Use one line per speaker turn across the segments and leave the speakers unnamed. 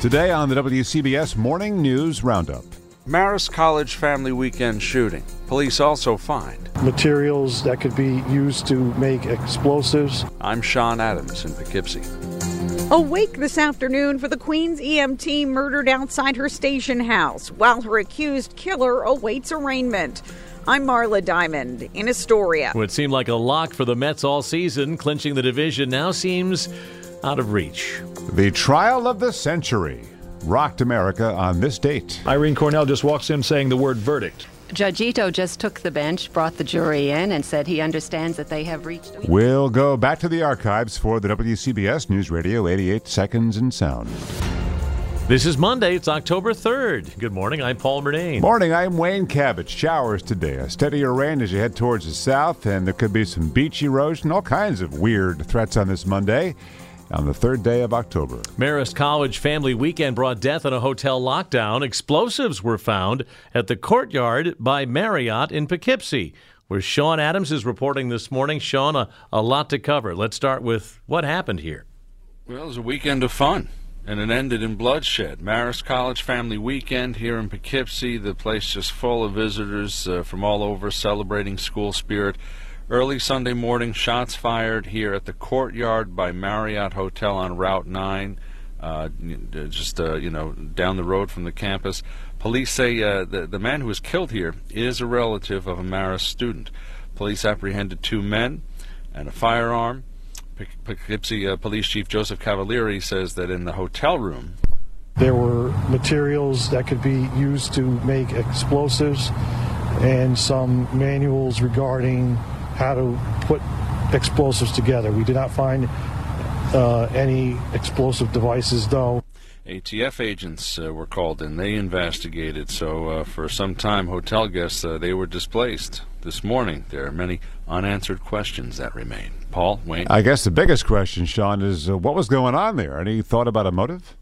Today on the WCBS Morning News Roundup.
Marist College family weekend shooting. Police also find
materials that could be used to make explosives.
I'm Sean Adams in Poughkeepsie.
Awake this afternoon for the Queens EMT murdered outside her station house while her accused killer awaits arraignment. I'm Marla Diamond in Astoria.
What seemed like a lock for the Mets all season, clinching the division, now seems out of reach.
The trial of the century rocked America on this date.
Irene Cornell just walks in saying the word verdict.
Judge Ito just took the bench, brought the jury in, and said he understands that they have reached.
We'll go back to the archives for the WCBS News Radio 88 Seconds in Sound.
This is Monday. It's October 3rd. Good morning. I'm Paul Murnane.
Morning. I'm Wayne Cabot. Showers today. A steadier rain as you head towards the south, and there could be some beach erosion, all kinds of weird threats on this Monday on the third day of October.
Marist College family weekend brought death in a hotel lockdown. Explosives were found at the courtyard by Marriott in Poughkeepsie, where Sean Adams is reporting this morning. Sean, a, a lot to cover. Let's start with what happened here.
Well, it was a weekend of fun and it ended in bloodshed. Marist College Family Weekend here in Poughkeepsie, the place just full of visitors uh, from all over celebrating school spirit. Early Sunday morning, shots fired here at the courtyard by Marriott Hotel on Route 9, uh, just uh, you know down the road from the campus. Police say uh, the the man who was killed here is a relative of a Marist student. Police apprehended two men and a firearm. Poughkeepsie uh, Police Chief Joseph Cavalieri says that in the hotel room
there were materials that could be used to make explosives and some manuals regarding how to put explosives together. We did not find uh, any explosive devices, though.
ATF agents uh, were called in. They investigated. So, uh, for some time, hotel guests uh, they were displaced. This morning, there are many unanswered questions that remain. Paul, Wayne.
I guess the biggest question, Sean, is uh, what was going on there? Any thought about a motive?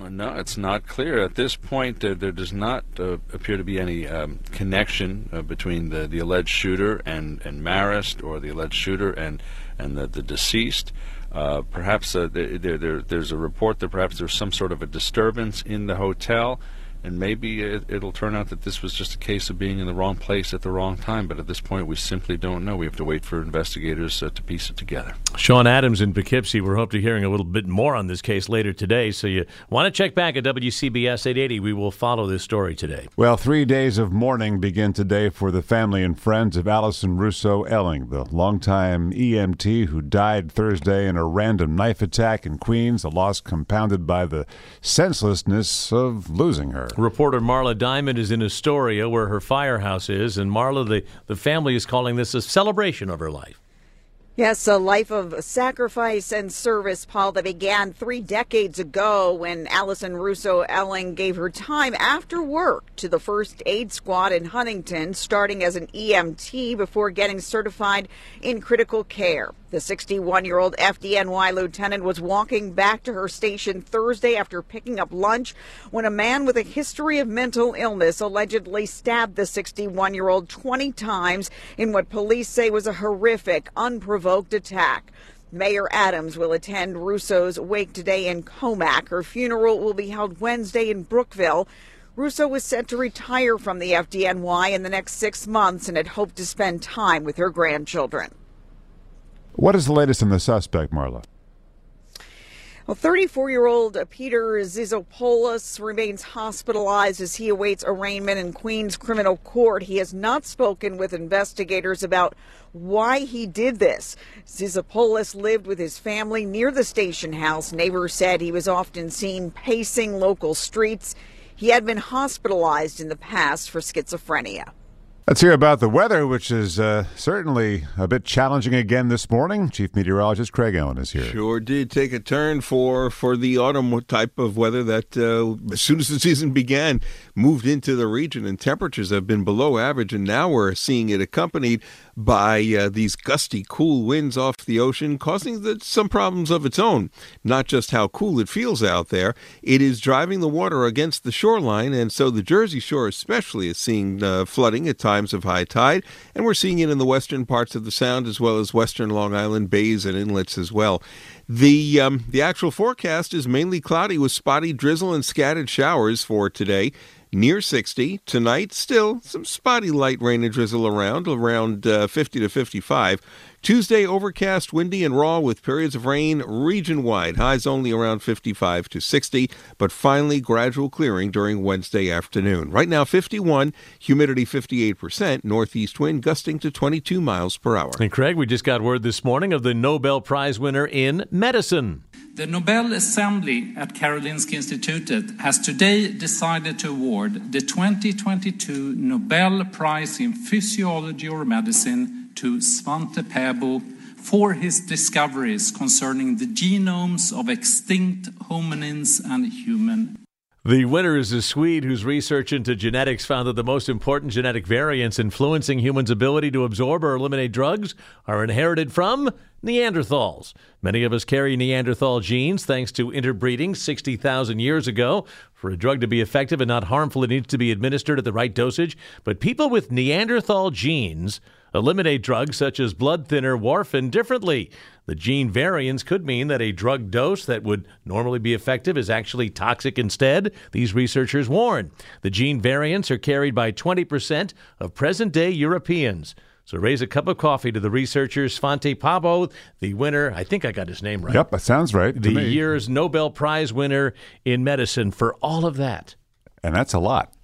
Uh, no, it's not clear at this point. there does not uh, appear to be any um, connection uh, between the, the alleged shooter and, and Marist, or the alleged shooter and and the, the deceased. Uh, perhaps uh, there, there, there's a report that perhaps there's some sort of a disturbance in the hotel and maybe it, will turn out that this was just a case of being in the wrong place at the wrong time. But at this point, we simply don't know. We have to wait for investigators uh, to piece it together.
Sean Adams in Poughkeepsie. We're hoping to hearing a little bit more on this case later today. So you want to check back at WCBS 880. We will follow this story today.
Well, three days of mourning begin today for the family and friends of Alison Russo-Elling, the longtime EMT who died Thursday in a random knife attack in Queens. A loss compounded by the senselessness of losing her.
Reporter Marla Diamond is in Astoria, where her firehouse is, and Marla, the, the family is calling this a celebration of her life.
Yes, a life of sacrifice and service, Paul, that began three decades ago when Alison Russo-Elling gave her time after work to the first aid squad in Huntington, starting as an EMT before getting certified in critical care. The 61 year old FDNY lieutenant was walking back to her station Thursday after picking up lunch when a man with a history of mental illness allegedly stabbed the 61 year old 20 times in what police say was a horrific, unprovoked attack. Mayor Adams will attend Russo's wake today in Commack. Her funeral will be held Wednesday in Brookville. Russo was set to retire from the FDNY in the next six months and had hoped to spend time with her grandchildren.
What is the latest on the suspect, Marla?
Well, 34 year old Peter Zisopoulos remains hospitalized as he awaits arraignment in Queens criminal court. He has not spoken with investigators about why he did this. Zisopoulos lived with his family near the station house. Neighbors said he was often seen pacing local streets. He had been hospitalized in the past for schizophrenia.
Let's hear about the weather, which is uh, certainly a bit challenging again this morning. Chief Meteorologist Craig Allen is here.
Sure did take a turn for for the autumn type of weather that, uh, as soon as the season began, moved into the region, and temperatures have been below average, and now we're seeing it accompanied by uh, these gusty, cool winds off the ocean, causing the, some problems of its own. Not just how cool it feels out there, it is driving the water against the shoreline, and so the Jersey Shore, especially, is seeing uh, flooding at times of high tide, and we're seeing it in the western parts of the Sound as well as western Long Island bays and inlets as well. The um, the actual forecast is mainly cloudy with spotty drizzle and scattered showers for today near 60. Tonight, still some spotty light rain and drizzle around, around uh, 50 to 55. Tuesday, overcast, windy, and raw with periods of rain region wide. Highs only around 55 to 60, but finally gradual clearing during Wednesday afternoon. Right now, 51, humidity 58%, northeast wind gusting to 22 miles per hour.
And Craig, we just got word this morning of the Nobel Prize winner in medicine.
The Nobel Assembly at Karolinska Institutet has today decided to award the 2022 Nobel Prize in Physiology or Medicine to Svante Pääbo for his discoveries concerning the genomes of extinct hominins and human
the winner is a Swede whose research into genetics found that the most important genetic variants influencing humans' ability to absorb or eliminate drugs are inherited from Neanderthals. Many of us carry Neanderthal genes thanks to interbreeding 60,000 years ago. For a drug to be effective and not harmful, it needs to be administered at the right dosage. But people with Neanderthal genes eliminate drugs such as blood thinner warfarin differently. The gene variants could mean that a drug dose that would normally be effective is actually toxic instead, these researchers warn. The gene variants are carried by 20% of present day Europeans. So raise a cup of coffee to the researchers, Fonte Pääbo, the winner. I think I got his name right.
Yep, that sounds right.
The year's Nobel Prize winner in medicine for all of that.
And that's a lot.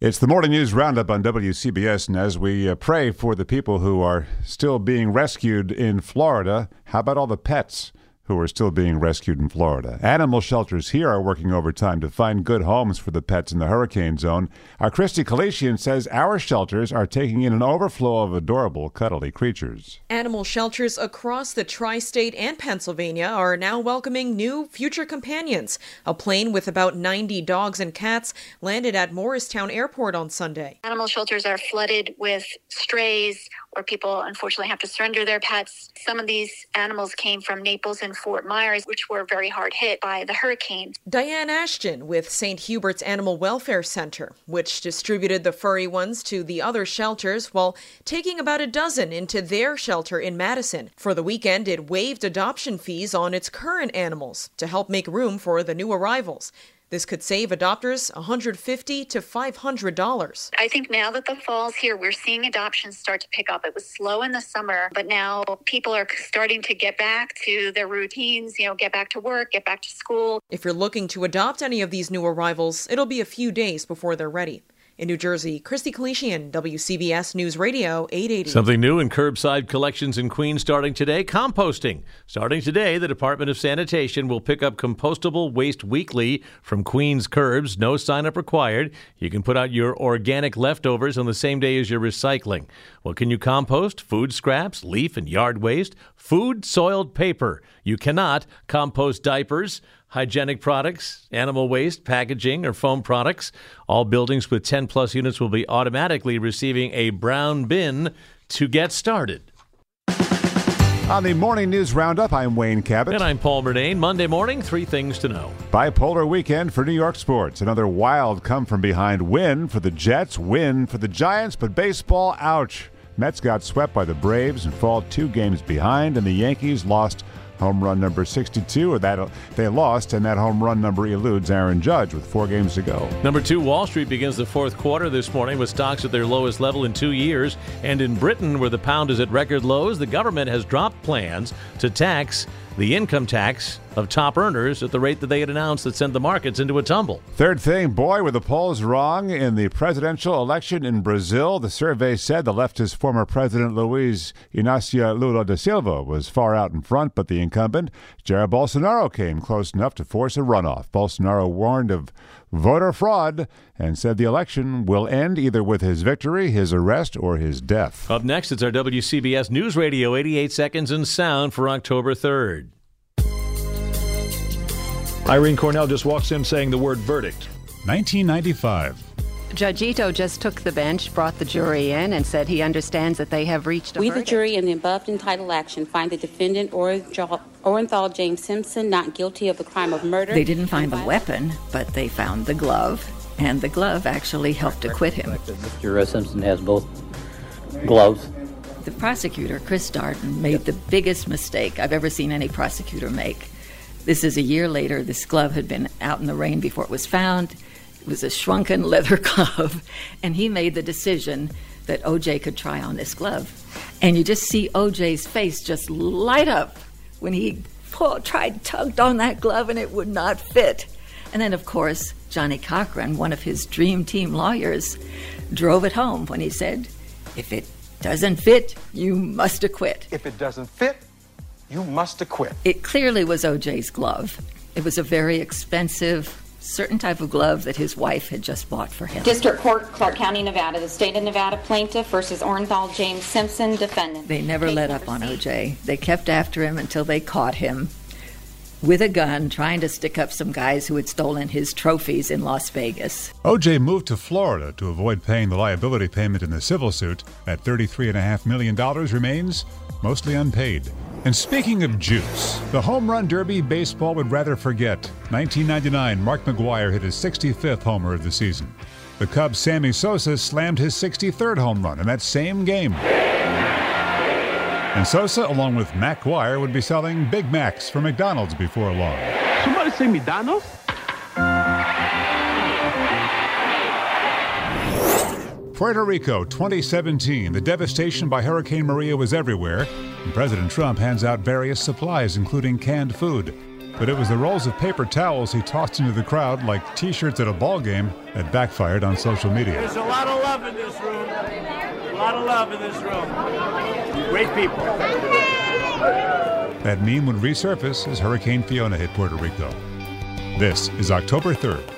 It's the morning news roundup on WCBS, and as we uh, pray for the people who are still being rescued in Florida, how about all the pets? Who are still being rescued in Florida. Animal shelters here are working overtime to find good homes for the pets in the hurricane zone. Our Christy Kalishian says our shelters are taking in an overflow of adorable, cuddly creatures.
Animal shelters across the tri state and Pennsylvania are now welcoming new future companions. A plane with about 90 dogs and cats landed at Morristown Airport on Sunday.
Animal shelters are flooded with strays where people unfortunately have to surrender their pets. Some of these animals came from Naples and Fort Myers, which were very hard hit by the hurricane.
Diane Ashton with St. Hubert's Animal Welfare Center, which distributed the furry ones to the other shelters while taking about a dozen into their shelter in Madison. For the weekend, it waived adoption fees on its current animals to help make room for the new arrivals. This could save adopters 150 to $500.
I think now that the fall's here, we're seeing adoptions start to pick up. It was slow in the summer, but now people are starting to get back to their routines, you know, get back to work, get back to school.
If you're looking to adopt any of these new arrivals, it'll be a few days before they're ready. In New Jersey, Christy Kalishian, WCBS News Radio 880.
Something new in curbside collections in Queens starting today composting. Starting today, the Department of Sanitation will pick up compostable waste weekly from Queens curbs. No sign up required. You can put out your organic leftovers on the same day as your recycling. What can you compost? Food scraps, leaf and yard waste, food soiled paper. You cannot compost diapers hygienic products, animal waste, packaging, or foam products. All buildings with 10 plus units will be automatically receiving a brown bin to get started.
On the morning news roundup, I'm Wayne Cabot.
And I'm Paul Murnane. Monday morning, three things to know.
Bipolar weekend for New York sports. Another wild come from behind win for the Jets, win for the Giants, but baseball, ouch. Mets got swept by the Braves and fall two games behind, and the Yankees lost home run number 62. or That they lost, and that home run number eludes Aaron Judge with four games to go.
Number two, Wall Street begins the fourth quarter this morning with stocks at their lowest level in two years. And in Britain, where the pound is at record lows, the government has dropped plans to tax the income tax of top earners at the rate that they had announced that sent the markets into a tumble.
Third thing, boy, were the polls wrong in the presidential election in Brazil. The survey said the leftist former president Luiz Inácio Lula da Silva was far out in front, but the incumbent, Jair Bolsonaro, came close enough to force a runoff. Bolsonaro warned of voter fraud and said the election will end either with his victory, his arrest, or his death.
Up next, it's our WCBS News Radio 88 Seconds in Sound for October 3rd.
Irene Cornell just walks in saying the word verdict.
1995.
Judge Ito just took the bench, brought the jury in, and said he understands that they have reached a
We,
verdict.
the jury, in the above entitled action, find the defendant Orenthal Orenthal James Simpson not guilty of the crime of murder.
They didn't find the weapon, but they found the glove, and the glove actually helped acquit him.
Mr. Simpson has both gloves.
The prosecutor, Chris Darden, made the biggest mistake I've ever seen any prosecutor make. This is a year later. This glove had been out in the rain before it was found. It was a shrunken leather glove, and he made the decision that OJ could try on this glove. And you just see OJ's face just light up when he pulled, tried, tugged on that glove, and it would not fit. And then, of course, Johnnie Cochran, one of his dream team lawyers, drove it home when he said, If it doesn't fit, you must acquit.
If it doesn't fit, you must acquit.
It clearly was OJ's glove. It was a very expensive, certain type of glove that his wife had just bought for him.
District Court, Clark County, Nevada. The state of Nevada plaintiff versus Orenthal James Simpson, defendant.
They never let up on OJ. They kept after him until they caught him with a gun trying to stick up some guys who had stolen his trophies in Las Vegas.
OJ moved to Florida to avoid paying the liability payment in the civil suit. That $33.5 million remains mostly unpaid. And speaking of juice, the home run derby baseball would rather forget. 1999, Mark McGwire hit his 65th homer of the season. The Cubs' Sammy Sosa slammed his 63rd home run in that same game. And Sosa, along with McGwire, would be selling Big Macs for McDonald's before long.
Somebody say McDonald's?
Puerto Rico 2017. The devastation by Hurricane Maria was everywhere, President Trump hands out various supplies, including canned food. But it was the rolls of paper towels he tossed into the crowd like t shirts at a ball game that backfired on social media.
There's a lot of love in this room. A lot of love in this room. Great people.
That meme would resurface as Hurricane Fiona hit Puerto Rico. This is October 3rd.